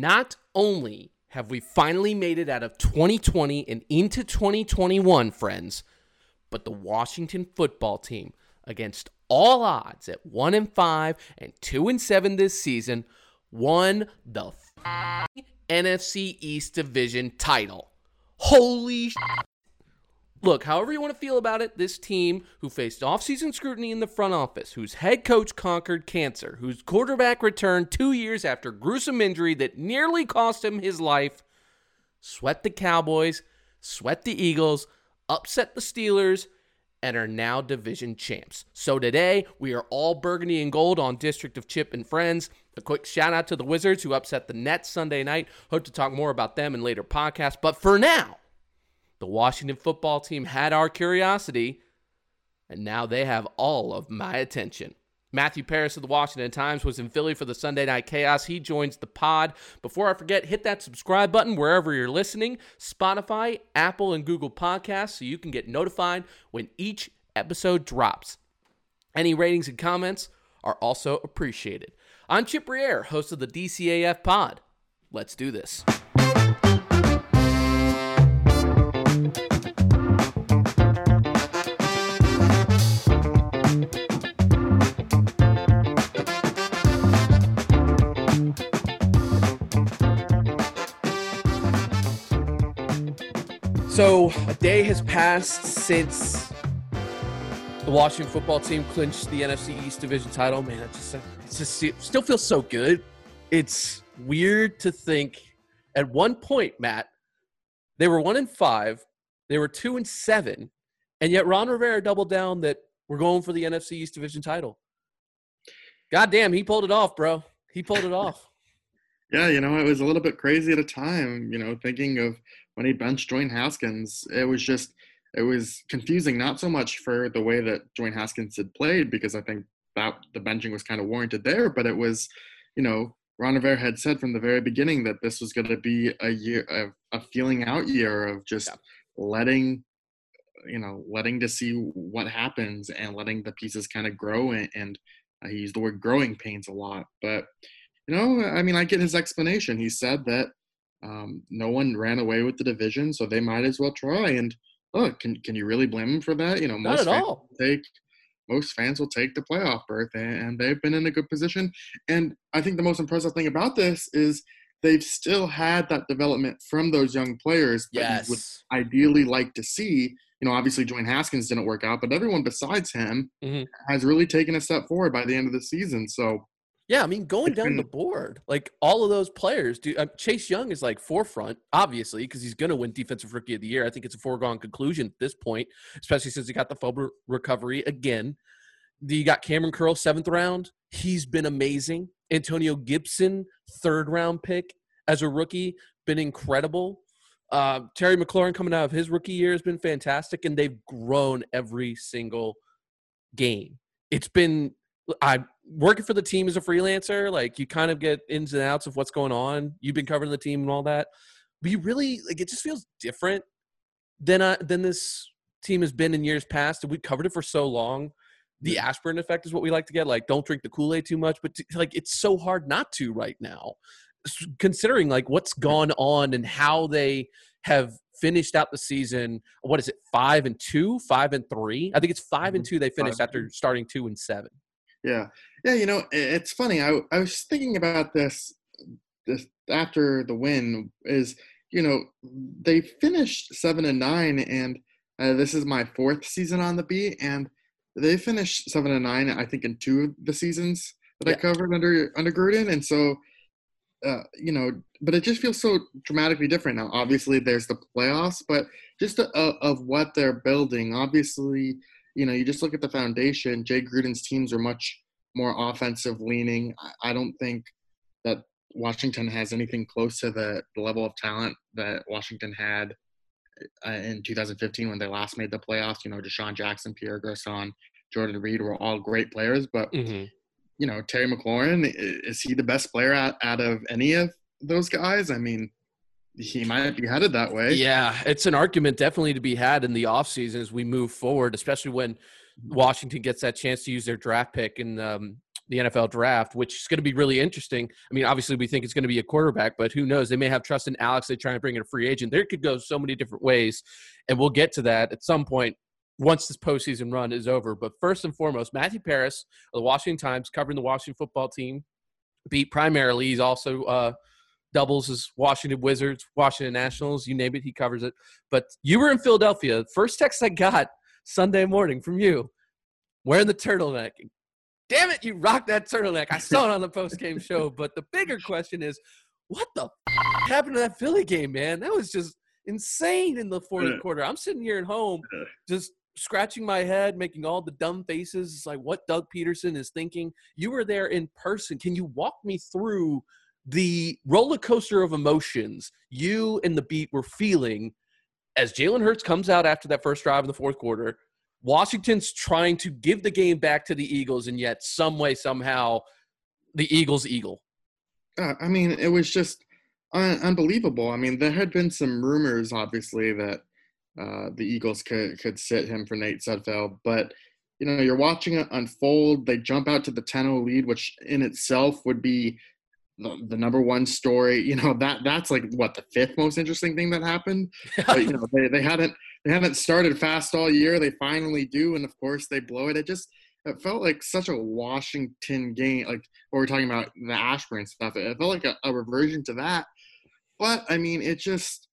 Not only have we finally made it out of 2020 and into 2021, friends, but the Washington football team, against all odds at 1 and 5 and 2 and 7 this season, won the NFC East Division title. Holy Look, however you want to feel about it, this team who faced offseason scrutiny in the front office, whose head coach conquered cancer, whose quarterback returned two years after gruesome injury that nearly cost him his life, sweat the Cowboys, sweat the Eagles, upset the Steelers, and are now division champs. So today, we are all burgundy and gold on District of Chip and Friends. A quick shout out to the Wizards who upset the Nets Sunday night. Hope to talk more about them in later podcasts. But for now, the Washington football team had our curiosity, and now they have all of my attention. Matthew Paras of the Washington Times was in Philly for the Sunday Night Chaos. He joins the pod. Before I forget, hit that subscribe button wherever you're listening Spotify, Apple, and Google Podcasts so you can get notified when each episode drops. Any ratings and comments are also appreciated. I'm Chip Riere, host of the DCAF pod. Let's do this. So a day has passed since the Washington football team clinched the NFC East Division title. Man, it just, it just it still feels so good. It's weird to think at one point, Matt, they were one and five, they were two and seven, and yet Ron Rivera doubled down that we're going for the NFC East Division title. God damn, he pulled it off, bro. He pulled it off. Yeah, you know, it was a little bit crazy at a time, you know, thinking of when he benched Dwayne Haskins. It was just, it was confusing, not so much for the way that Dwayne Haskins had played, because I think that the benching was kind of warranted there, but it was, you know, Ron Rivera had said from the very beginning that this was going to be a year, a, a feeling out year of just yeah. letting, you know, letting to see what happens and letting the pieces kind of grow. And, and uh, he used the word growing pains a lot, but you know, I mean, I get his explanation. He said that um, no one ran away with the division, so they might as well try. And look, can can you really blame them for that? You know, most fans all. take most fans will take the playoff berth, and they've been in a good position. And I think the most impressive thing about this is they've still had that development from those young players that yes. you would ideally like to see. You know, obviously Dwayne Haskins didn't work out, but everyone besides him mm-hmm. has really taken a step forward by the end of the season. So yeah, I mean, going down the board, like all of those players, do uh, Chase Young is like forefront, obviously, because he's going to win Defensive Rookie of the Year. I think it's a foregone conclusion at this point, especially since he got the full recovery again. You got Kamren Curl, seventh round. He's been amazing. Antonio Gibson, third round pick as a rookie, been incredible. Uh, Terry McLaurin coming out of his rookie year has been fantastic, and they've grown every single game. It's been I working for the team as a freelancer, like you kind of get ins and outs of what's going on. You've been covering the team and all that, but you really like it. Just feels different than uh, than this team has been in years past. And we covered it for so long. The aspirin effect is what we like to get. Like, don't drink the Kool Aid too much, but like it's so hard not to right now, considering like what's gone on and how they have finished out the season. What is it? Five and two, five and three. I think it's 5 and mm-hmm. two. They finished after starting two and seven. Yeah, yeah. You know, it's funny. I I was thinking about this this after the win. Is you know they finished seven and nine, and uh, this is my fourth season on the beat, and they finished seven and nine. I think in two of the seasons that yeah. I covered under under Gruden, and so. Uh, you know, but it just feels so dramatically different now. Obviously, there's the playoffs, but just a, of what they're building. Obviously, you know, you just look at the foundation. Jay Gruden's teams are much more offensive leaning. I don't think that Washington has anything close to the, the level of talent that Washington had uh, in 2015 when they last made the playoffs. You know, DeSean Jackson, Pierre Garcon, Jordan Reed were all great players, but mm-hmm. you know, Terry McLaurin is he the best player out, out of any of those guys? I mean, he might be headed that way. Yeah, it's an argument definitely to be had in the offseason as we move forward, especially when Washington gets that chance to use their draft pick in um, the NFL draft, which is going to be really interesting. I mean, obviously, we think it's going to be a quarterback, but who knows? They may have trust in Alex. They try and bring in a free agent. There could go so many different ways, and we'll get to that at some point once this postseason run is over. But first and foremost, Matthew Paras of the Washington Times, covering the Washington football team, beat primarily. He's also uh, doubles as Washington Wizards, Washington Nationals, you name it, he covers it. But you were in Philadelphia. First text I got Sunday morning from you, wearing the turtleneck. Damn it, you rocked that turtleneck. I saw it on the post game show. But the bigger question is, what the f- happened to that Philly game, man? That was just insane in the fourth quarter. I'm sitting here at home, just scratching my head, making all the dumb faces. It's like what Doug Pederson is thinking. You were there in person. Can you walk me through the roller coaster of emotions you and the beat were feeling as Jalen Hurts comes out after that first drive in the fourth quarter? Washington's trying to give the game back to the Eagles, and yet some way, somehow, the Eagles eagle. Uh, I mean, it was just un- unbelievable. I mean, there had been some rumors, obviously, that uh, the Eagles could could sit him for Nate Sudfeld. But you know, you're watching it unfold. They jump out to the 10-0 lead, which in itself would be the, number one story. You know that that's like what the fifth most interesting thing that happened. but, you know, they, they hadn't they haven't started fast all year. They finally do, and of course they blow it. It just it felt like such a Washington game, like what we're talking about the Ashburn stuff. It felt like a, a reversion to that. But I mean, it just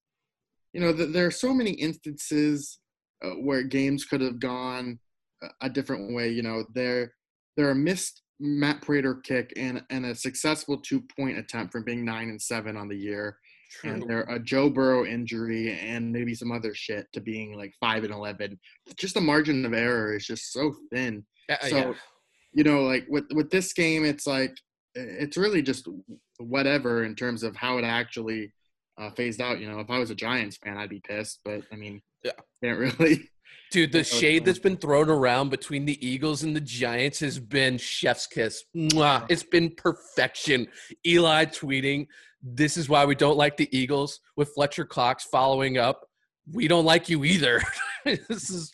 you know, the, there are so many instances uh, where games could have gone a, a different way. You know, there there are missed Matt Prater kick and and a successful two point attempt from being nine and seven on the year. True. And there a Joe Burrow injury and maybe some other shit to being like five and eleven. Just the margin of error is just so thin. Uh, so, yeah. you know, like with with this game, it's like it's really just whatever in terms of how it actually uh, phased out. You know, if I was a Giants fan, I'd be pissed. But I mean, yeah, can't really. Dude, the shade that's been thrown around between the Eagles and the Giants has been chef's kiss. Mwah. It's been perfection. Eli tweeting, "This is why we don't like the Eagles." With Fletcher Cox following up, "We don't like you either." this is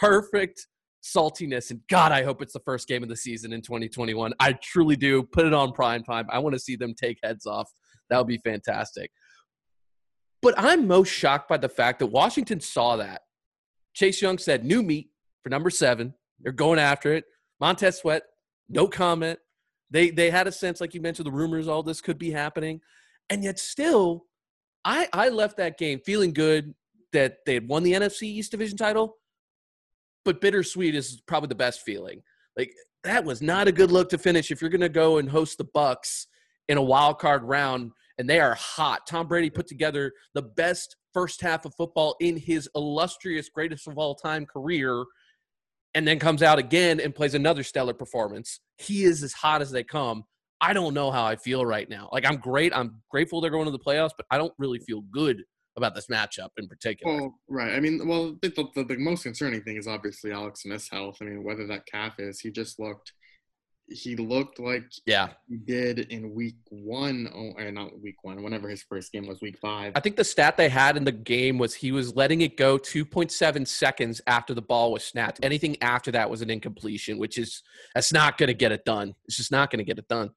perfect saltiness and god i hope it's the first game of the season in 2021 i truly do put it on prime time i want to see them take heads off that would be fantastic but I'm most shocked by the fact that Washington saw that. Chase Young said, new meat for number seven. They're going after it. Montez Sweat, no comment. They they had a sense, like you mentioned, the rumors, all this could be happening. And yet still, I I left that game feeling good that they had won the NFC East division title. But bittersweet is probably the best feeling. Like that was not a good look to finish if you're gonna go and host the Bucks in a wild card round and they are hot. Tom Brady put together the best first half of football in his illustrious greatest of all time career and then comes out again and plays another stellar performance. He is as hot as they come. I don't know how I feel right now. Like I'm great. I'm grateful they're going to the playoffs, but I don't really feel good about this matchup in particular. Well, right. I mean, well, the, the, the most concerning thing is obviously Alex Smith's health. I mean, whether that calf is, he just looked he looked like yeah. he did in week one oh eh, not week one whenever his first game was week five. I think the stat they had in the game was he was letting it go 2.7 seconds after the ball was snapped. Anything after that was an incompletion which is that's not going to get it done. It's just not going to get it done.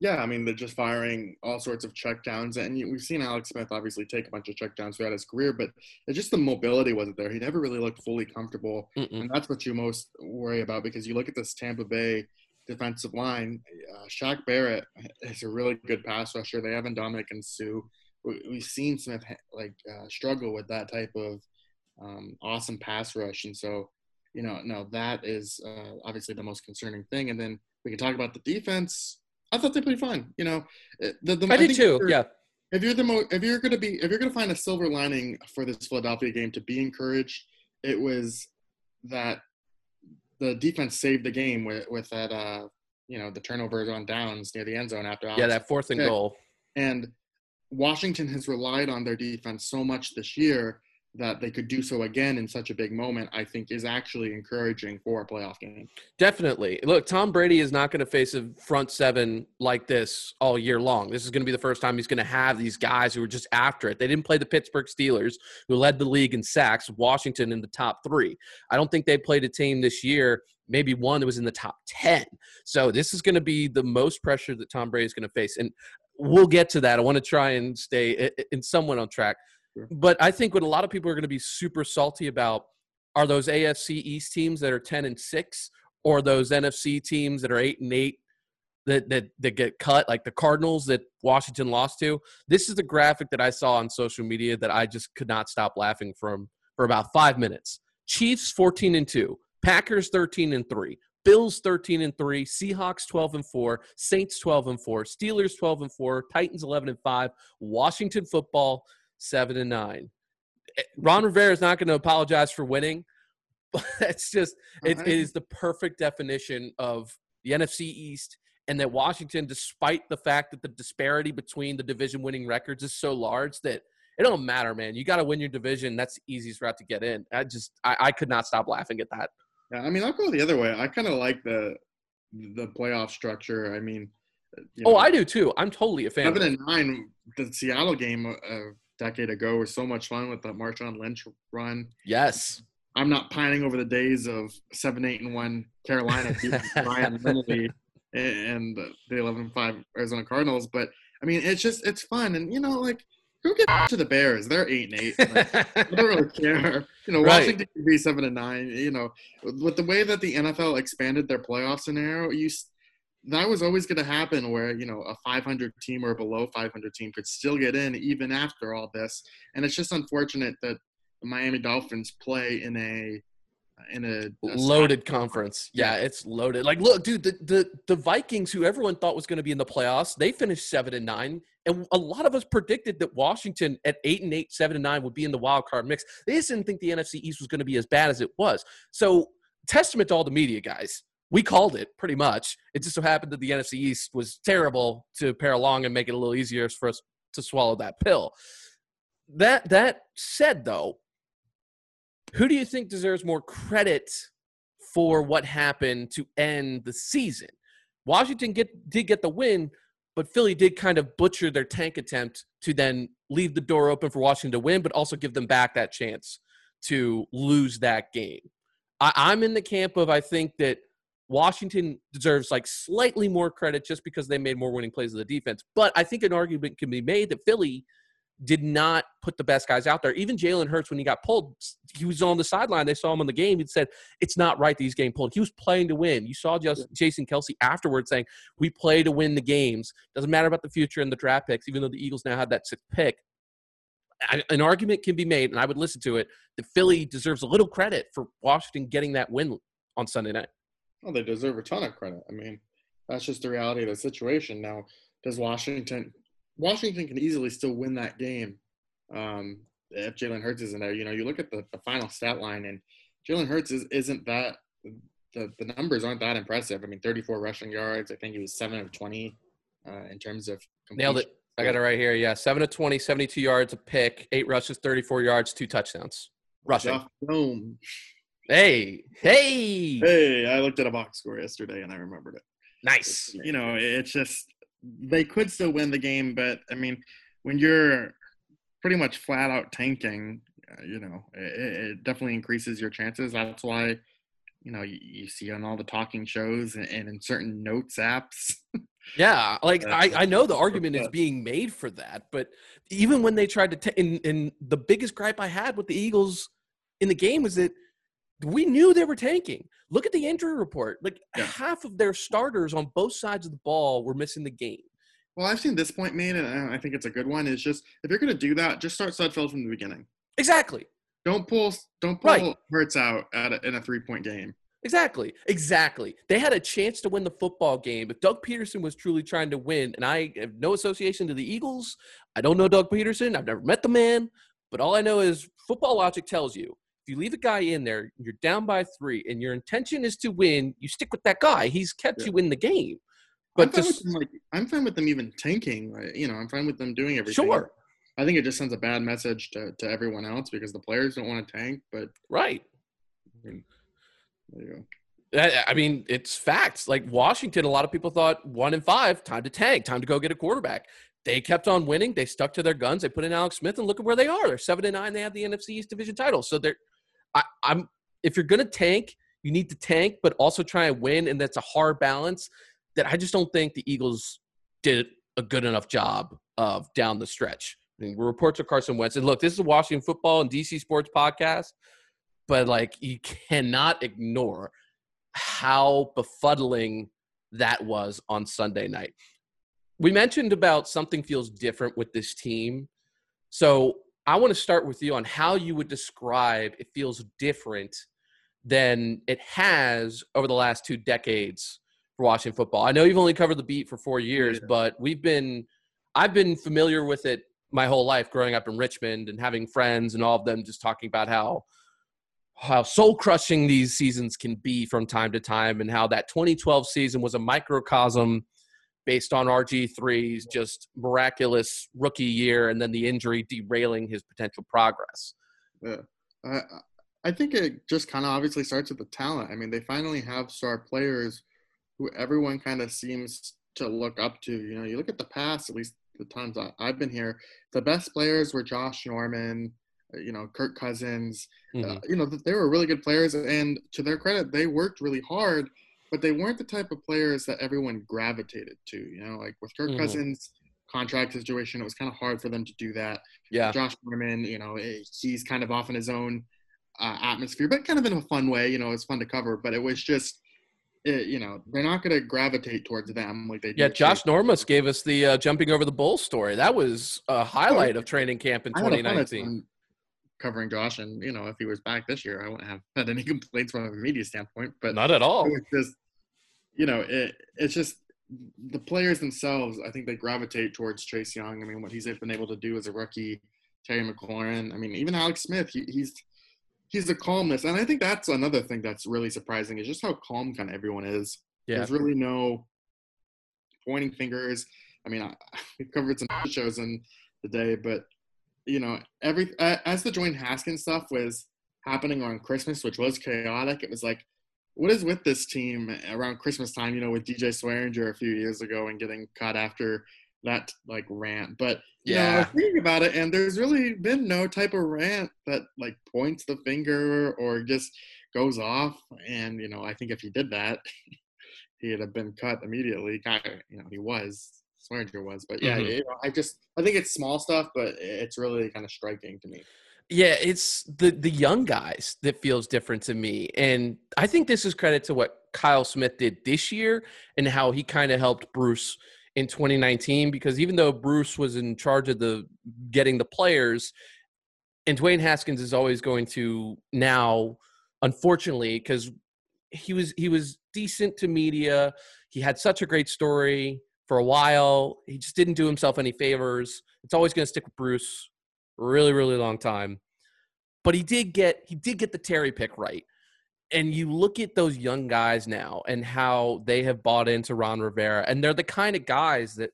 Yeah i mean they're just firing all sorts of checkdowns and we've seen alex smith obviously take a bunch of checkdowns throughout his career but it's just the mobility wasn't there. He never really looked fully comfortable Mm-mm. and that's what you most worry about because you look at this tampa bay defensive line. Uh, Shaq Barrett is a really good pass rusher. They have Ndamukong and Suh. We, have seen Smith like uh, struggle with that type of um, awesome pass rush, and so you know, no, that is uh, obviously the most concerning thing. And then we can talk about the defense. I thought they played fine. You know, eh, the, the I, I did too. Yeah. If you're the mo- if you're gonna be if you're gonna find a silver lining for this Philadelphia game to be encouraged, it was that the defense saved the game with with that uh you know the turnovers on downs near the end zone after Alex yeah that fourth and goal. And Washington has relied on their defense so much this year that they could do so again in such a big moment, I think is actually encouraging for a playoff game. Definitely. Look, Tom Brady is not going to face a front seven like this all year long. This is going to be the first time he's going to have these guys who are just after it. They didn't play the Pittsburgh Steelers, who led the league in sacks, Washington in the top three. I don't think they played a team this year, maybe one that was in the top 10. So this is going to be the most pressure that Tom Brady is going to face. And we'll get to that. I want to try and stay in somewhat on track. But I think what a lot of people are going to be super salty about are those AFC East teams that are 10 and 6 or those NFC teams that are 8 and 8 that, that that get cut like the Cardinals that Washington lost to. This is the graphic that I saw on social media that I just could not stop laughing from for about 5 minutes. Chiefs 14 and 2, Packers 13 and 3, Bills 13 and 3, Seahawks 12 and 4, Saints 12 and 4, Steelers 12 and 4, Titans 11 and 5, Washington football seven and nine. Eh, Ron Rivera is not going to apologize for winning, but it's just it, it is the perfect definition of the NFC East and that Washington, despite the fact that the disparity between the division winning records is so large that it don't matter, man. You got to win your division. That's the easiest route to get in. I just I, I could not stop laughing at that. Yeah, I mean, I'll go the other way. I kind of like the the playoff structure. I mean, you oh, know, oh, I do too. I'm totally a fan. Seven and nine, the Seattle game uh, decade ago was so much fun with the Marshawn Lynch run. Yes. I'm not pining over the days of seven, eight, and one Carolina Ryan Lindley and the 11 5 Arizona Cardinals. But I mean, it's just it's fun, and you know, like who gets to the Bears? They're eight and eight. Like, I don't really care. You know, Washington right. can be seven and nine. You know, with the way that the NFL expanded their playoff scenario, you that was always going to happen where you know a 500 team or below 500 team could still get in even after all this. And it's just unfortunate that the miami dolphins play in a in a, a loaded conference. yeah, it's loaded. Like look dude the, the the vikings who everyone thought was going to be in the playoffs they finished seven and nine. And a lot of us predicted that washington at eight and eight seven and nine would be in the wild card mix. They just didn't think the nfc east was going to be as bad as it was. So testament to all the media guys we called it pretty much. It just so happened that the NFC East was terrible to pair along and make it a little easier for us to swallow that pill. That that said, though, who do you think deserves more credit for what happened to end the season? Washington get, did get the win, but Philly did kind of butcher their tank attempt to then leave the door open for Washington to win, but also give them back that chance to lose that game. I, I'm in the camp of I think that – Washington deserves like slightly more credit just because they made more winning plays of the defense. But I think an argument can be made that Philly did not put the best guys out there. Even Jalen Hurts, when he got pulled, he was on the sideline. They saw him in the game. He said, It's not right that he's getting pulled. He was playing to win. You saw just Jason Kelce afterwards saying, We play to win the games. Doesn't matter about the future and the draft picks, even though the Eagles now have that sixth pick. An argument can be made, and I would listen to it, that Philly deserves a little credit for Washington getting that win on Sunday night. Well, they deserve a ton of credit. I mean, that's just the reality of the situation. Now, does Washington? Washington can easily still win that game um, if Jalen Hurts isn't there. You know, you look at the, the final stat line, and Jalen Hurts is, isn't that the, the numbers aren't that impressive. I mean, 34 rushing yards. I think he was seven of 20 uh, in terms of nailed it. I got it right here. Yeah, seven of 20, 72 yards, a pick, eight rushes, 34 yards, two touchdowns. Rushing. Boom. Hey, hey, hey! I looked at a box score yesterday and I remembered it. Nice. You know, it's just they could still win the game, but I mean, when you're pretty much flat out tanking, uh, you know, it, it, definitely increases your chances. That's why, you know, you, you see on all the talking shows and, and in certain notes apps. yeah, like I, I know the argument is being made for that, but even when they tried to, t- in, in the biggest gripe I had with the Eagles in the game was that we knew they were tanking. Look at the injury report. Like yeah. half of their starters on both sides of the ball were missing the game. Well, I've seen this point made, and uh, I think it's a good one. Is just if you're going to do that, just start Sudfeld from the beginning. Exactly. Don't pull. Don't pull right. Hurts out at a, in a three point game. Exactly. Exactly. They had a chance to win the football game. If Doug Pederson was truly trying to win, and I have no association to the Eagles, I don't know Doug Pederson. I've never met the man, but all I know is football logic tells you if you leave a guy in there, you're down by three, and your intention is to win, you stick with that guy. He's kept yeah. you in the game. But I'm fine, just, them, like, I'm fine with them even tanking. Right? You know, I'm fine with them doing everything. Sure. I think it just sends a bad message to, to everyone else because the players don't want to tank. But right, I mean, there you go. I mean, it's facts. Like Washington, a lot of people thought one and five, time to tank, time to go get a quarterback. They kept on winning. They stuck to their guns. They put in Alex Smith, and look at where they are. They're seven and nine. They have the NFC East division title. So they're, I, I'm. If you're gonna tank, you need to tank, but also try and win, and that's a hard balance that I just don't think the Eagles did a good enough job of down the stretch. I mean, reports of Carson Wentz, and look, this is Washington football and DC sports podcast, but like you cannot ignore how befuddling that was on Sunday night. We mentioned about something feels different with this team. So I want to start with you on how you would describe it feels different than it has over the last two decades for Washington football. I know you've only covered the beat for four years, yeah. but we've been I've been familiar with it my whole life growing up in Richmond and having friends and all of them just talking about how how soul crushing these seasons can be from time to time and how that 2012 season was a microcosm based on RG3's just miraculous rookie year and then the injury derailing his potential progress. Yeah. I, I think it just kind of obviously starts with the talent. I mean, they finally have star players who everyone kind of seems to look up to. You know, you look at the past, at least the times I've been here, the best players were Josh Norman, uh, you know, Kirk Cousins. Uh, mm-hmm. Uh, you know, they were really good players, and to their credit, they worked really hard, but they weren't the type of players that everyone gravitated to. You know, like with Kirk mm-hmm. Cousins contract situation, it was kind of hard for them to do that. Yeah, Josh Norman, you know, eh, he's kind of off in his own uh, atmosphere, but kind of in a fun way. You know, it's fun to cover, but it was just it, you know, they're not going to gravitate towards them like they. Yeah, Josh Normus gave us the uh, jumping over the bull story. That was a highlight oh, of training camp in 2019. Covering Josh, and you know, if he was back this year, I wouldn't have had any complaints from a media standpoint. But not at all. It's just, you know, it, it's just the players themselves. I think they gravitate towards Chase Young. I mean, what he's been able to do as a rookie, Terry McLaurin. I mean, even Alex Smith. He, he's he's the calmness, and I think that's another thing that's really surprising is just how calm kind of everyone is. Yeah. There's really no pointing fingers. I mean, I, we've covered some shows in the day, but you know, every as the Dwayne Haskins stuff was happening on Christmas, which was chaotic. It was like, what is with this team around Christmas time? You know, with DJ Swearinger a few years ago and getting cut after that like rant. But yeah, know, thinking about it, and there's really been no type of rant that like points the finger or just goes off. And you know, I think if he did that, he'd have been cut immediately. Kind of, you know, he was. Swearinger was, but yeah, mm-hmm. you know, I just I think it's small stuff, but it's really kind of striking to me. Yeah, it's the the young guys that feels different to me, and I think this is credit to what Kyle Smith did this year and how he kind of helped Bruce in 2019 because even though Bruce was in charge of the getting the players, and Dwayne Haskins is always going to now, unfortunately, because he was he was decent to media. He had such a great story for a while. He just didn't do himself any favors. It's always going to stick with Bruce, really, really long time. But he did get he did get the Terry pick right and you look at those young guys now and how they have bought into Ron Rivera, and they're the kind of guys that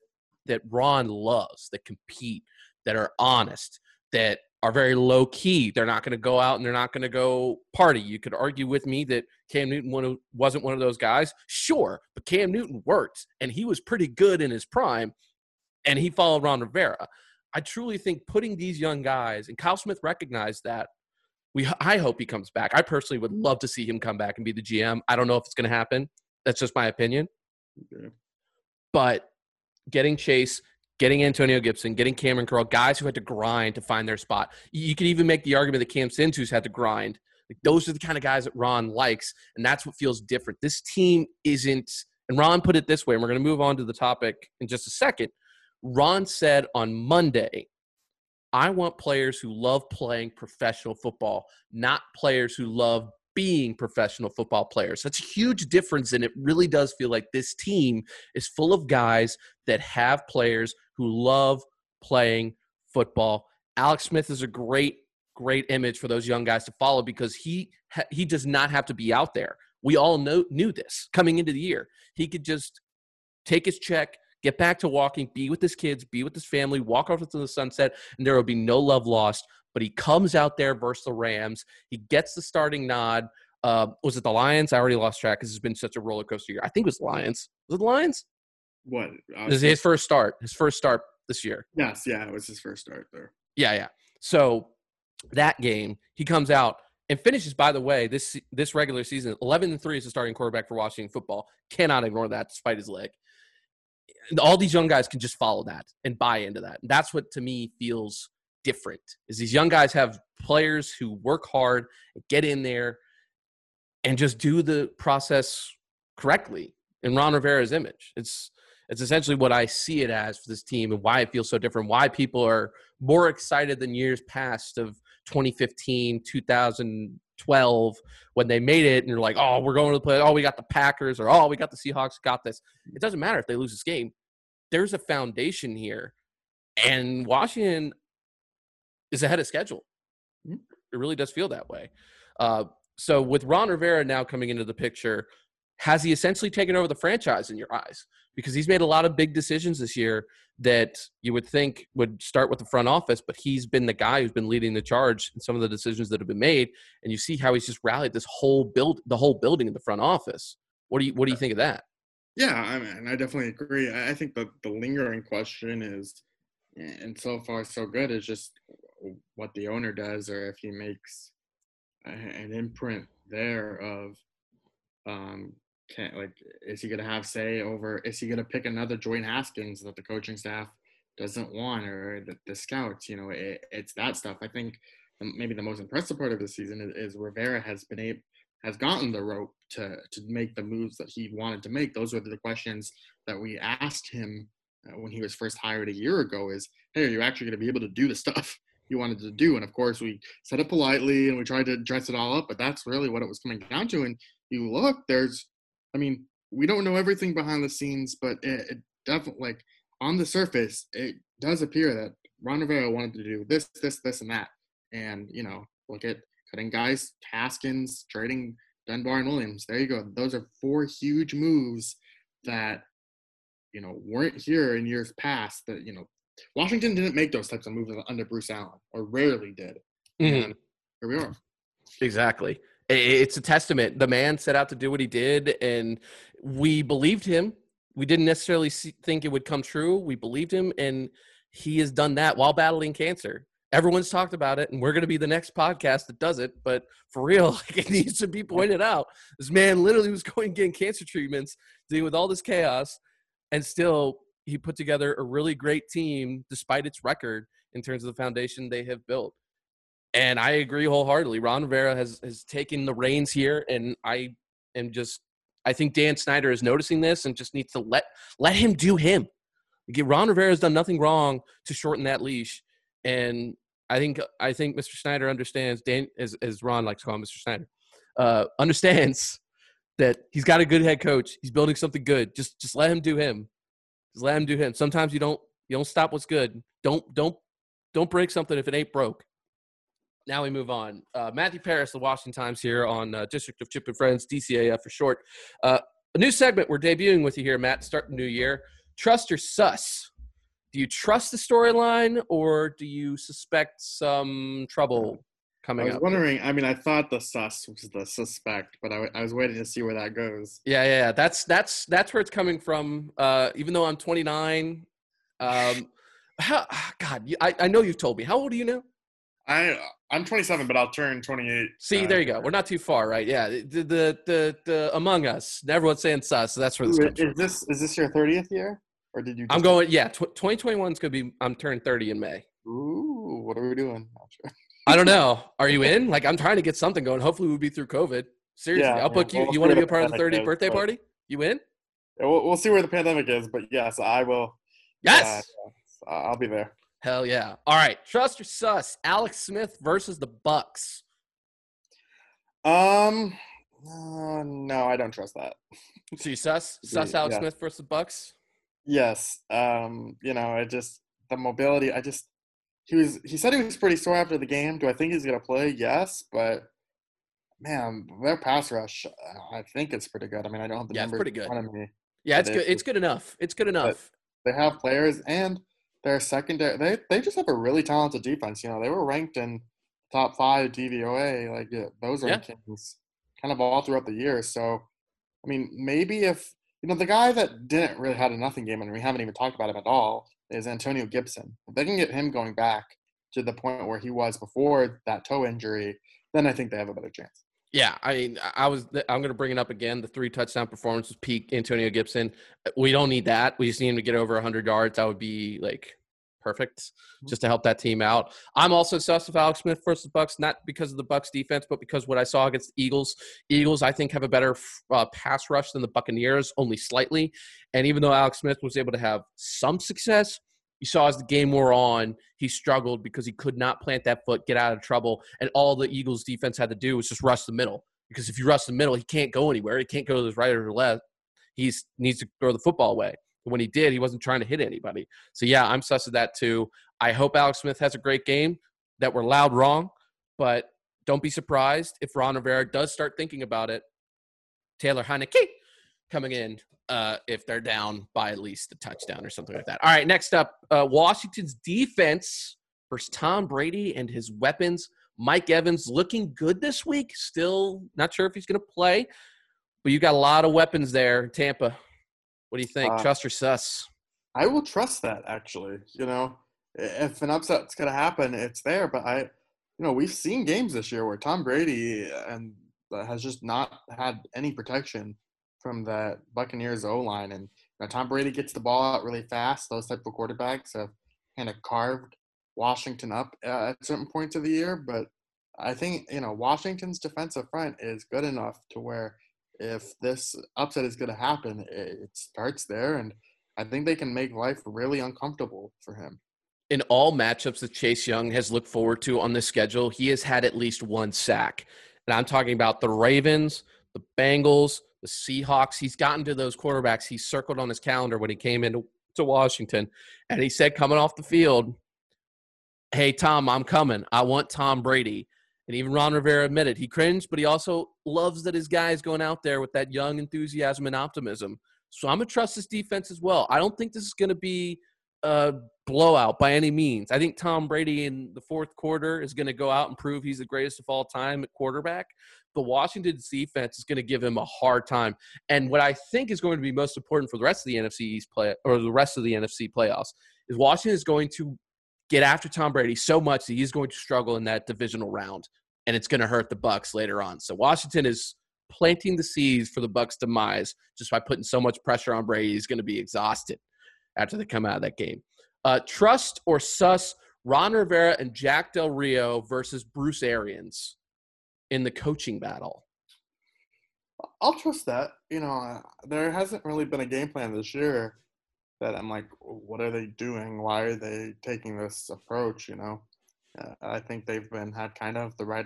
that Ron loves, that compete, that are honest, that are very low key. They're not going to go out and they're not going to go party. You could argue with me that Cam Newton wasn't one of those guys. Sure, but Cam Newton worked and he was pretty good in his prime, and he followed Ron Rivera. I truly think putting these young guys, and Kyle Smith recognized that we I hope he comes back. I personally would love to see him come back and be the GM. I don't know if it's going to happen. That's just my opinion. Okay. But getting Chase, getting Antonio Gibson, getting Kamren Curl, guys who had to grind to find their spot. You could even make the argument that Cam Sintu's had to grind. Like those are the kind of guys that Ron likes, and that's what feels different. This team isn't, and Ron put it this way, and we're going to move on to the topic in just a second. Ron said on Monday I want players who love playing professional football, not players who love being professional football players. That's a huge difference, and it really does feel like this team is full of guys that have players who love playing football. Alex Smith is a great, great image for those young guys to follow because he he does not have to be out there. We all know knew this coming into the year. He could just take his check, get back to walking, be with his kids, be with his family, walk off into the sunset, and there will be no love lost. But he comes out there versus the Rams. He gets the starting nod. Uh, was it the Lions? I already lost track because it's been such a roller coaster year. I think it was the Lions. Was it the Lions? What? Uh, this is his first start. His first start this year. Yes, yeah, it was his first start there. Yeah, yeah. So that game, he comes out and finishes. By the way, this this regular season, eleven and three is the starting quarterback for Washington football. Cannot ignore that, despite his leg. All these young guys can just follow that and buy into that. That's what to me feels different. Is these young guys have players who work hard, get in there, and just do the process correctly in Ron Rivera's image. It's it's essentially what I see it as for this team and why it feels so different. Why people are more excited than years past of 2015, 2012 when they made it and you're like, oh, we're going to the play. Oh, we got the Packers or oh, we got the Seahawks. Got this. It doesn't matter if they lose this game. There's a foundation here, and Washington is ahead of schedule. Mm-hmm. It really does feel that way. Uh, so with Ron Rivera now coming into the picture, has he essentially taken over the franchise in your eyes? Because he's made a lot of big decisions this year that you would think would start with the front office, but he's been the guy who's been leading the charge in some of the decisions that have been made. And you see how he's just rallied this whole build, the whole building in the front office. What do you what do you think of that? Yeah, I mean, I definitely agree. I think the the lingering question is, and so far so good, is just what the owner does, or if he makes an imprint there of um can like is he gonna have say over is he gonna pick another Dwayne Haskins that the coaching staff doesn't want or the, the scouts you know it, it's that stuff I think maybe the most impressive part of the season is, is Rivera has been able has gotten the rope to to make the moves that he wanted to make those were the questions that we asked him uh, when he was first hired a year ago is hey are you actually going to be able to do the stuff you wanted to do. And of course, we said it politely and we tried to dress it all up, but that's really what it was coming down to. And you look, there's, I mean, we don't know everything behind the scenes, but it, it definitely, like, on the surface, it does appear that Ron Rivera wanted to do this, this, this, and that. And, you know, look at cutting guys, Haskins, trading Dunbar and Williams. There you go. Those are four huge moves that, you know, weren't here in years past that, you know, Washington didn't make those types of moves under Bruce Allen, or rarely did. Mhm. And here we are. Exactly. It's a testament. The man set out to do what he did, and we believed him. We didn't necessarily see, think it would come true. We believed him, and he has done that while battling cancer. Everyone's talked about it, and we're going to be the next podcast that does it. But for real, like, it needs to be pointed out. This man literally was going getting cancer treatments, dealing with all this chaos, and still he put together a really great team despite its record in terms of the foundation they have built. And I agree wholeheartedly. Ron Rivera has has taken the reins here, and I am just I think Dan Snyder is noticing this and just needs to let let him do him. Ron Rivera has done nothing wrong to shorten that leash, and I think I think Mr. Snyder understands. Dan, as as Ron likes to call him, Mr. Snyder, uh, understands that he's got a good head coach. He's building something good. Just just let him do him. Just let him do him. Sometimes you don't you don't stop what's good. Don't don't don't break something if it ain't broke. Now we move on. Uh, Matthew Paras, the Washington Times here on uh, District of Chip and Friends, DCAF for short. Uh, a new segment we're debuting with you here, Matt, Start the new year. Trust or sus? Do you trust the storyline or do you suspect some trouble coming? Up? I was up? wondering. I mean, I thought the sus was the suspect, but I, w- I was waiting to see where that goes. Yeah, yeah, yeah. That's that's that's where it's coming from. Uh, even though I'm 29, um, how, God, I, I know you've told me. How old are you now? I I'm 27, but I'll turn 28. See, uh, there you go. We're not too far, right? Yeah, the the the, the Among Us. Everyone's saying sus. So that's where this Ooh, comes from. Is this is this your 30th year, or did you? I'm going. Yeah, tw- 2021 is gonna be. I'm turning 30 in May. Ooh, what are we doing? Not sure. I don't know. Are you in? Like, I'm trying to get something going. Hopefully, we'll be through COVID. Seriously, Yeah, I'll book yeah. you. We'll you want to be a part of the the 30th pandemic birthday is, but- party? You in? Yeah, We'll, we'll see where the pandemic is, but yes, I will. Yes. uh, I'll be there. Hell yeah. All right. Trust or sus? Alex Smith versus the Bucks. Um, uh, no, I don't trust that. So you sus? Sus Alex yeah. Smith versus the Bucks? Yes. Um, you know, I just the mobility. I just he was he said he was pretty sore after the game. Do I think he's gonna play? Yes, but man, their pass rush, I think it's pretty good. I mean, I don't have the Yeah, it's numbers pretty in good. front of me. Yeah, it's good. is. It's good enough. It's good enough. they have players and their secondary. They they just have a really talented defense. You know, they were ranked in top five DVOA, like yeah, those Yeah. rankings, kind of all throughout the year. So, I mean, maybe if you know the guy that didn't really had a nothing game, and we haven't even talked about him at all, is Antonio Gibson. If they can get him going back to the point where he was before that toe injury, then I think they have a better chance. Yeah, I mean, I was. I'm going to bring it up again. The three touchdown performance was peak Antonio Gibson. We don't need that. We just need him to get over 100 yards. That would be like perfect, just to help that team out. I'm also sus of Alex Smith versus the Bucks, not because of the Bucks defense, but because what I saw against the Eagles. Eagles, I think, have a better uh, pass rush than the Buccaneers, only slightly. And even though Alex Smith was able to have some success, you saw as the game wore on, he struggled because he could not plant that foot, get out of trouble, and all the Eagles defense had to do was just rush the middle. Because if you rush the middle, he can't go anywhere. He can't go to his right or left. He needs to throw the football away. When he did, he wasn't trying to hit anybody. So yeah, I'm sus of that too. I hope Alex Smith has a great game. That we're loud wrong, but don't be surprised if Ron Rivera does start thinking about it. Taylor Heinicke coming in uh, if they're down by at least a touchdown or something like that. All right, next up, uh, Washington's defense versus Tom Brady and his weapons. Mike Evans looking good this week. Still not sure if he's going to play, but you got a lot of weapons there, Tampa. What do you think? Uh, Trust or sus? I will trust that actually. You know, if an upset's gonna happen, it's there. But I, you know, we've seen games this year where Tom Brady and uh, has just not had any protection from the Buccaneers O line, and you know, Tom Brady gets the ball out really fast. Those type of quarterbacks have kind of carved Washington up uh, at certain points of the year. But I think you know Washington's defensive front is good enough to where if this upset is going to happen, it, starts there, and I think they can make life really uncomfortable for him. in all matchups that Chase Young has looked forward to on this schedule, he has had at least one sack. And I'm talking about the Ravens, the Bengals, the Seahawks. He's gotten to those quarterbacks he circled on his calendar when he came into to Washington. And he said, coming off the field, Hey, Tom, I'm coming. I want Tom Brady. And even Ron Rivera admitted he cringed, but he also loves that his guy is going out there with that young enthusiasm and optimism. So I'm going to trust this defense as well. I don't think this is going to be a blowout by any means. I think Tom Brady in the fourth quarter is going to go out and prove he's the greatest of all time at quarterback. But Washington's defense is going to give him a hard time. And what I think is going to be most important for the rest of the NFC East play or the rest of the NFC playoffs is Washington is going to get after Tom Brady so much that he's going to struggle in that divisional round, and it's going to hurt the Bucks later on. So Washington is planting the seeds for the Bucks' demise just by putting so much pressure on Brady. He's going to be exhausted after they come out of that game. Uh, trust or sus Ron Rivera and Jack Del Rio versus Bruce Arians in the coaching battle. I'll trust that. You know, uh, there hasn't really been a game plan this year that I'm like, what are they doing? Why are they taking this approach? You know, uh, I think they've been had kind of the right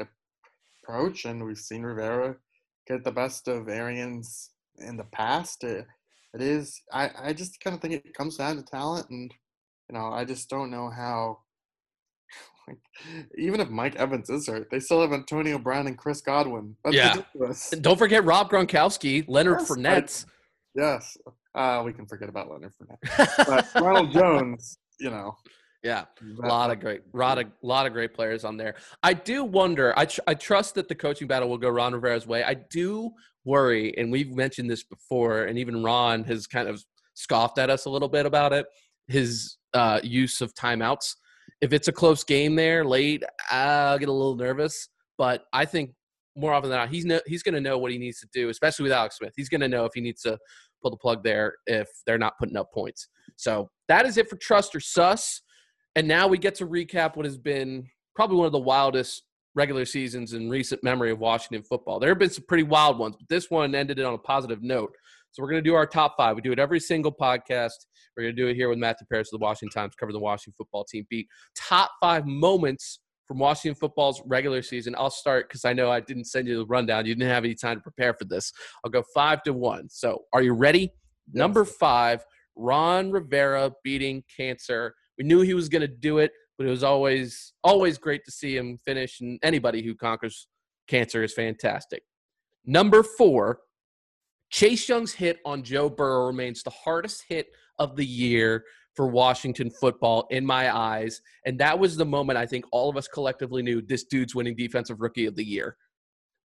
approach, and we've seen Rivera get the best of Arians in the past. It, it is. I I just kind of think it comes down to talent, and you know, I just don't know how. Like, even if Mike Evans is hurt, they still have Antonio Brown and Chris Godwin. That's Yeah. ridiculous. Don't forget Rob Gronkowski, Leonard Yes, I- Fournette. Yes. Uh, we can forget about Leonard Fournette. But Ronald Jones, you know. yeah. A lot of great, lot of, lot of great players on there. I do wonder. I tr- I trust that the coaching battle will go Ron Rivera's way. I do worry, and we've mentioned this before, and even Ron has kind of scoffed at us a little bit about it. His uh, use of timeouts. If it's a close game there late, I'll get a little nervous. But I think more often than not, he's no, he's going to know what he needs to do, especially with Alex Smith. He's going to know if he needs to pull the plug there if they're not putting up points. So that is it for trust or sus. And now we get to recap what has been probably one of the wildest regular seasons in recent memory of Washington football. There have been some pretty wild ones, but this one ended it on a positive note. So we're going to do our top five. We do it every single podcast. We're going to do it here with Matthew Paras of the Washington Times, cover the Washington football team beat. Top five moments from Washington football's regular season. I'll start because I know I didn't send you the rundown. You didn't have any time to prepare for this. I'll go five to one. So are you ready? Number five, Ron Rivera beating cancer. We knew he was going to do it, but it was always always great to see him finish. And anybody who conquers cancer is fantastic. Number four, Chase Young's hit on Joe Burrow remains the hardest hit of the year for Washington football in my eyes. And that was the moment I think all of us collectively knew this dude's winning defensive rookie of the year.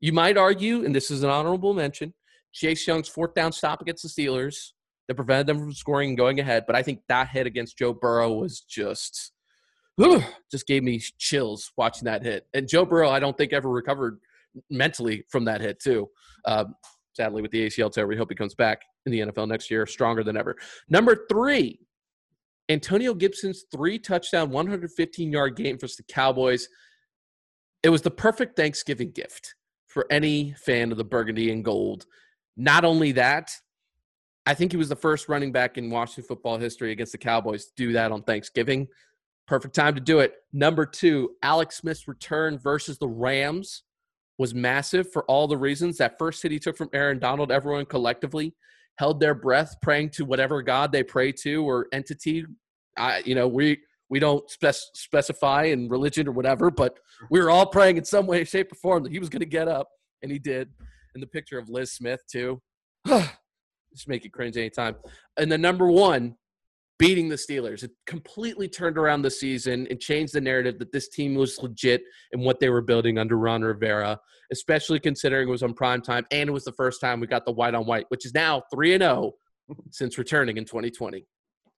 You might argue, and this is an honorable mention, Chase Young's fourth down stop against the Steelers that prevented them from scoring and going ahead. But I think that hit against Joe Burrow was just, ugh, just gave me chills watching that hit. And Joe Burrow, I don't think ever recovered mentally from that hit too. Um, sadly, with the ACL tear, we hope he comes back in the NFL next year stronger than ever. Number three, Antonio Gibson's three touchdown, 115 yard game for the Cowboys. It was the perfect Thanksgiving gift for any fan of the burgundy and gold. Not only that, I think he was the first running back in Washington football history against the Cowboys to do that on Thanksgiving. Perfect time to do it. Number two, Alex Smith's return versus the Rams was massive for all the reasons. That first hit he took from Aaron Donald, everyone collectively held their breath, praying to whatever God they pray to or entity. I, you know, we we don't spec- specify in religion or whatever, but we were all praying in some way, shape, or form that he was going to get up, and he did. And the picture of Liz Smith too, just make it cringe anytime. And the number one, beating the Steelers, it completely turned around the season and changed the narrative that this team was legit and what they were building under Ron Rivera, especially considering it was on prime time and it was the first time we got the white on white, which is now three and zero oh since returning in 2020.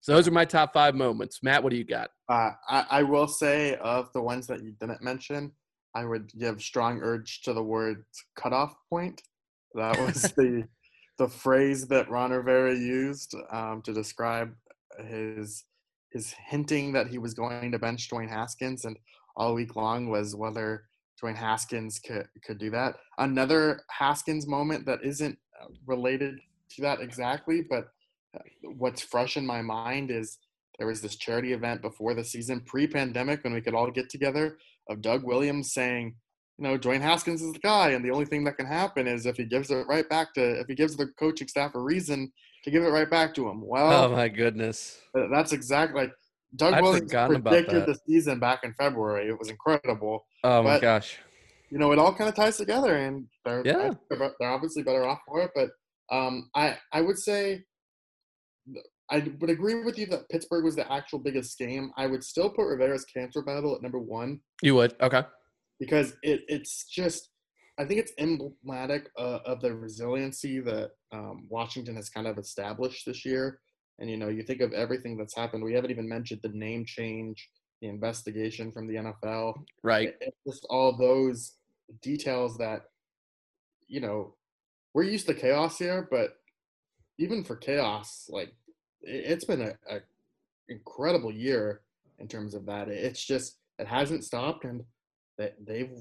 So those are my top five moments. Matt, what do you got? Uh, I, I will say of the ones that you didn't mention, I would give strong urge to the word cutoff point. That was the the phrase that Ron Rivera used um, to describe his his hinting that he was going to bench Dwayne Haskins, and all week long was whether Dwayne Haskins could could do that. Another Haskins moment that isn't uh, related to that exactly, but what's fresh in my mind is there was this charity event before the season, pre-pandemic, when we could all get together, of Doug Williams saying, you know, Dwayne Haskins is the guy, and the only thing that can happen is if he gives it right back to, if he gives the coaching staff a reason to give it right back to him. Well, oh my goodness, that's exactly like Doug I'd Williams predicted the season back in February. It was incredible. Oh my gosh, you know, it all kind of ties together, and they're yeah. they're obviously better off for it. But um, I I would say I would agree with you that Pittsburgh was the actual biggest game. I would still put Rivera's cancer battle at number one. You would, okay? Because it, it's just, I think it's emblematic uh, of the resiliency that um, Washington has kind of established this year. And you know, you think of everything that's happened. We haven't even mentioned the name change, the investigation from the NFL, right? It, just all those details that, you know, we're used to chaos here, but even for chaos, like it's been a, a incredible year in terms of that. It's just it hasn't stopped, and they, they've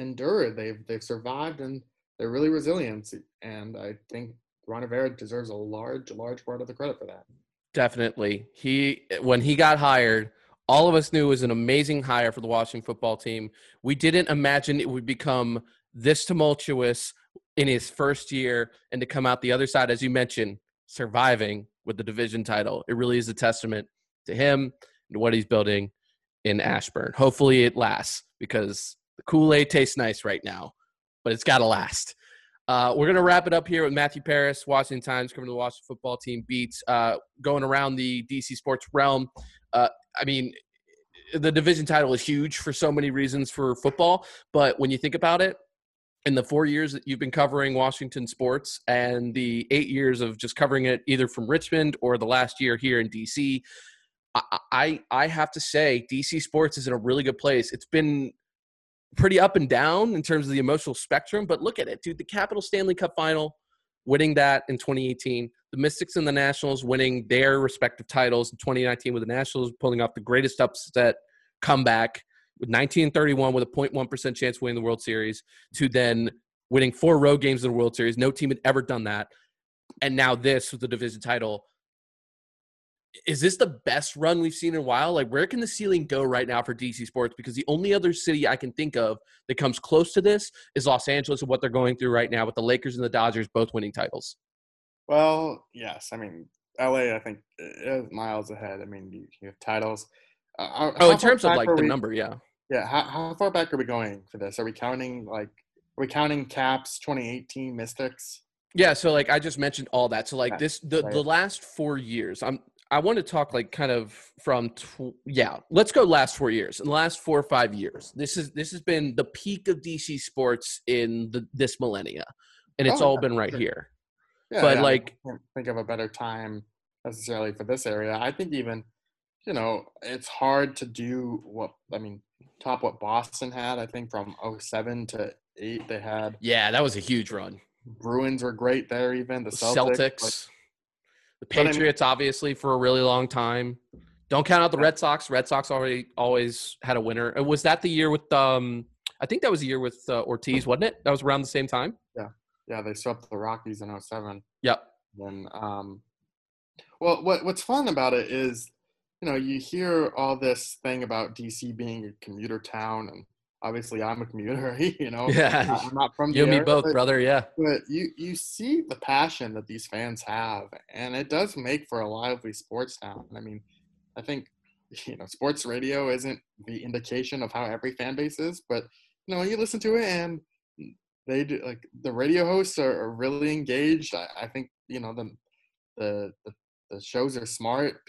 endured. They've they've survived, and they're really resilient. And I think Ron Rivera deserves a large large part of the credit for that. Definitely, he when he got hired. All of us knew it was an amazing hire for the Washington football team. We didn't imagine it would become this tumultuous in his first year and to come out the other side, as you mentioned, surviving with the division title. It really is a testament to him and what he's building in Ashburn. Hopefully it lasts because the Kool-Aid tastes nice right now, but it's got to last. Uh, we're going to wrap it up here with Matthew Paras, Washington Times, covering the Washington football team beats, uh, going around the DC sports realm. Uh, I mean, the division title is huge for so many reasons for football, but when you think about it, in the four years that you've been covering Washington sports and the eight years of just covering it either from Richmond or the last year here in DC, I, I, I have to say DC sports is in a really good place. It's been pretty up and down in terms of the emotional spectrum, but look at it, dude. The Capital Stanley Cup final, winning that in 2018. The Mystics and the Nationals winning their respective titles in 2019 with the Nationals pulling off the greatest upset comeback with 1931 with a 0.1% chance winning the World Series to then winning four road games in the World Series. No team had ever done that. And now this with the division title. Is this the best run we've seen in a while? Like, where can the ceiling go right now for DC sports? Because the only other city I can think of that comes close to this is Los Angeles and what they're going through right now with the Lakers and the Dodgers both winning titles. Well, yes. I mean, LA, I think, is miles ahead. I mean, you, you have titles. Uh, oh, in terms of like the we, number, yeah. Yeah, how, how far back are we going for this? Are we counting like are we counting Caps 2018 Mystics? Yeah, so like I just mentioned all that. So like this the the last 4 years, I'm I want to talk like kind of from tw- yeah. Let's go last four years. In the last four or five years, this is this has been the peak of DC sports in the this millennia, and it's Oh, all been right sure. here. Yeah, But, yeah, like- I can't think of a better time necessarily for this area. I think even, you know, it's hard to do what I mean, top what Boston had. I think from 07 to eight, they had Yeah, that was a huge run. Bruins were great there. Even the The Celtics, Celtics, like, the But I mean- Patriots, obviously for a really long time. Don't count out the Red Sox. Red Sox already always had a winner. Uh, Was that the year with um? I think that was the year with uh, Ortiz, wasn't it? That was around the same time. Yeah, yeah, they swept the Rockies in 07. Yep. Then, um, well, what what's fun about it is, you know, you hear all this thing about DC being a commuter town, and obviously I'm a commuter. You know, Yeah. I'm not from the You and me both, but- brother. Yeah. but you you see the passion that these fans have and it does make for a lively sports town i mean i think you know sports radio isn't the indication of how every fan base is but you know you listen to it and they do like the radio hosts are, are really engaged I, I think you know the, the the the shows are smart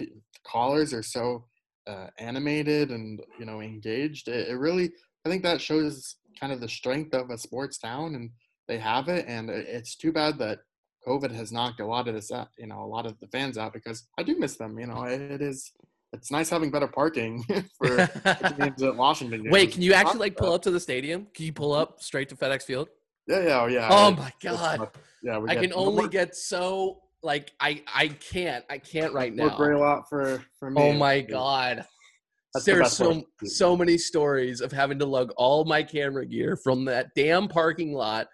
callers are so uh, animated and you know engaged it, it really i think that shows kind of the strength of a sports town and they have it, and it's too bad that COVID has knocked a lot of this out, you know, a lot of the fans out because I do miss them. You know, it, is. It's nice having better parking for the games at Washington. Wait, can you actually like pull up to the stadium? Can you pull up straight to FedEx Field? Yeah, yeah, oh, yeah. Oh my god. yeah, we I can only get so like I I can't I can't right more gray now. lot for for oh me. Oh my god. That's the There's best so so many stories of having to lug all my camera gear from that damn parking lot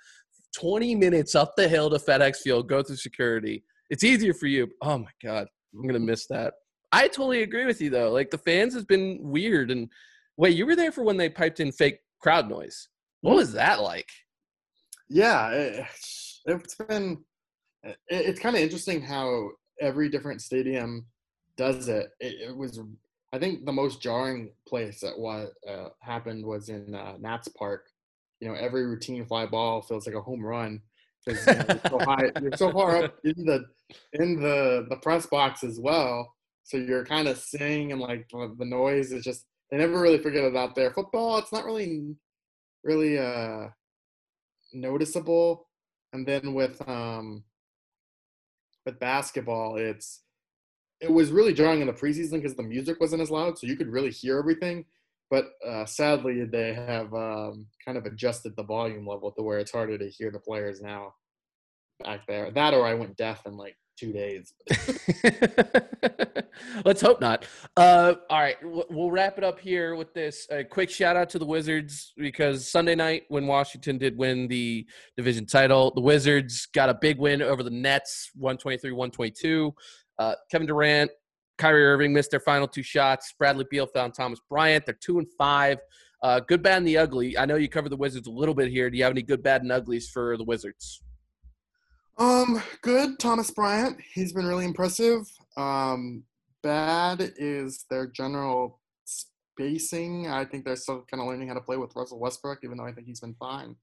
20 minutes up the hill to FedEx Field, go through security. It's easier for you. Oh my god. I'm going to miss that. I totally agree with you though. Like the fans has been weird and wait, you were there for when they piped in fake crowd noise. What was that like? Yeah, it, it's been. It, it's kind of interesting how every different stadium does it. it. It was, I think, the most jarring place that what uh, happened was in uh, Nats Park. You know, every routine fly ball feels like a home run because you know, you're so high, you're so far up in the in the the press box as well. So you're kind of seeing and like the, the noise is just they never really forget it out there. Football, it's not really really uh noticeable. And then with um with basketball, it's it was really jarring in the preseason because the music wasn't as loud, so you could really hear everything. But uh, sadly, they have um, kind of adjusted the volume level to where it's harder to hear the players now back there. That or I went deaf in like two days. Let's hope not. Uh, all right, we'll wrap it up here with this. A quick shout out to the Wizards because Sunday night when Washington did win the division title, the Wizards got a big win over the Nets, 123 122. Uh, Kevin Durant, Kyrie Irving missed their final two shots. Bradley Beal found Thomas Bryant. They're two and five. Uh, good, bad, and the ugly. I know you covered the Wizards a little bit here. Do you have any good, bad, and uglies for the Wizards? Um, good. Thomas Bryant. He's been really impressive. Um, bad is their general spacing. I think they're still kind of learning how to play with Russell Westbrook, even though I think he's been fine.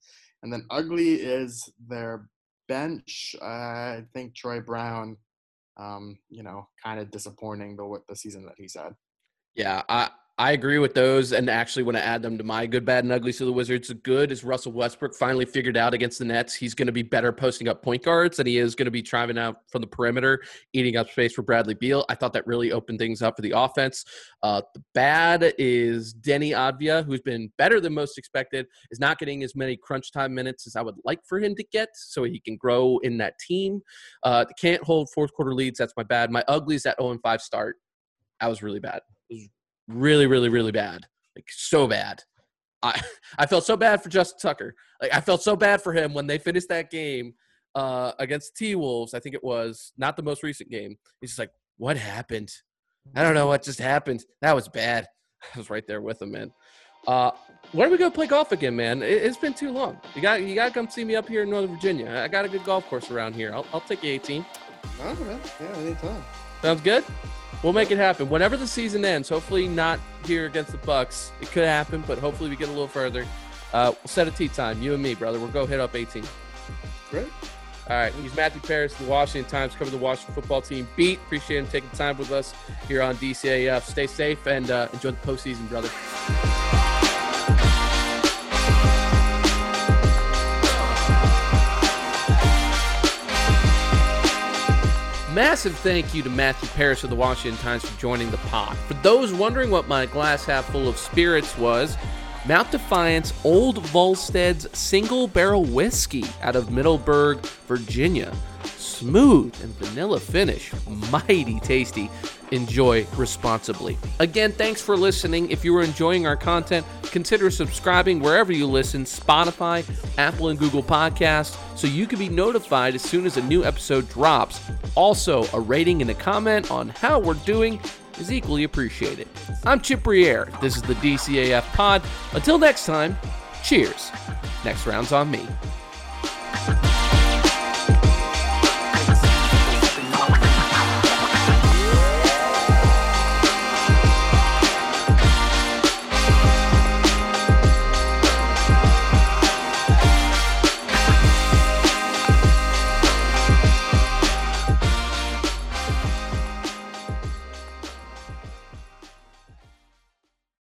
And then ugly is their bench. I think Troy Brown, um, you know, kind of disappointing the the season that he's had. Yeah, I I agree with those, and actually want to add them to my good, bad, and ugly to the Wizards. Good is Russell Westbrook finally figured out against the Nets. He's going to be better posting up point guards, and he is going to be driving out from the perimeter, eating up space for Bradley Beal. I thought that really opened things up for the offense. Uh, the bad is Deni Avdija, who's been better than most expected, is not getting as many crunch time minutes as I would like for him to get, so he can grow in that team. Uh, can't hold fourth quarter leads. That's my bad. My ugly is that 0 5 start. That was really bad. It was really, really, really bad. Like so bad. I I felt so bad for Justin Tucker. Like I felt so bad for him when they finished that game uh, against T Wolves. I think it was not the most recent game. He's just like, "What happened? I don't know what just happened. That was bad." I was right there with him, man. Uh, when are we gonna play golf again, man? It, it's been too long. You got you got to come see me up here in Northern Virginia. I got a good golf course around here. I'll, I'll take you 18. Oh, man. Yeah, anytime. Sounds good. We'll make it happen whenever the season ends. Hopefully, not here against the Bucks. It could happen, but hopefully, we get a little further. Uh, we'll set a tee time. You and me, brother. We'll go hit up 18. Great. All right, he's Matthew Paras, the Washington Times, covering the Washington football team beat. Appreciate him taking time with us here on DCAF. Stay safe and uh, enjoy the postseason, brother. Massive thank you to Matthew Paras of the Washington Times for joining the pod. For those wondering what my glass half full of spirits was, Mount Defiance Old Volstead's single barrel whiskey out of Middleburg, Virginia. Smooth and vanilla finish, mighty tasty. Enjoy responsibly. Again, thanks for listening. If you are enjoying our content, consider subscribing wherever you listen Spotify, Apple, and Google Podcasts so you can be notified as soon as a new episode drops. Also, a rating and a comment on how we're doing is equally appreciated. I'm Chip Briere. This is the DCAF pod. Until next time, cheers. Next round's on me.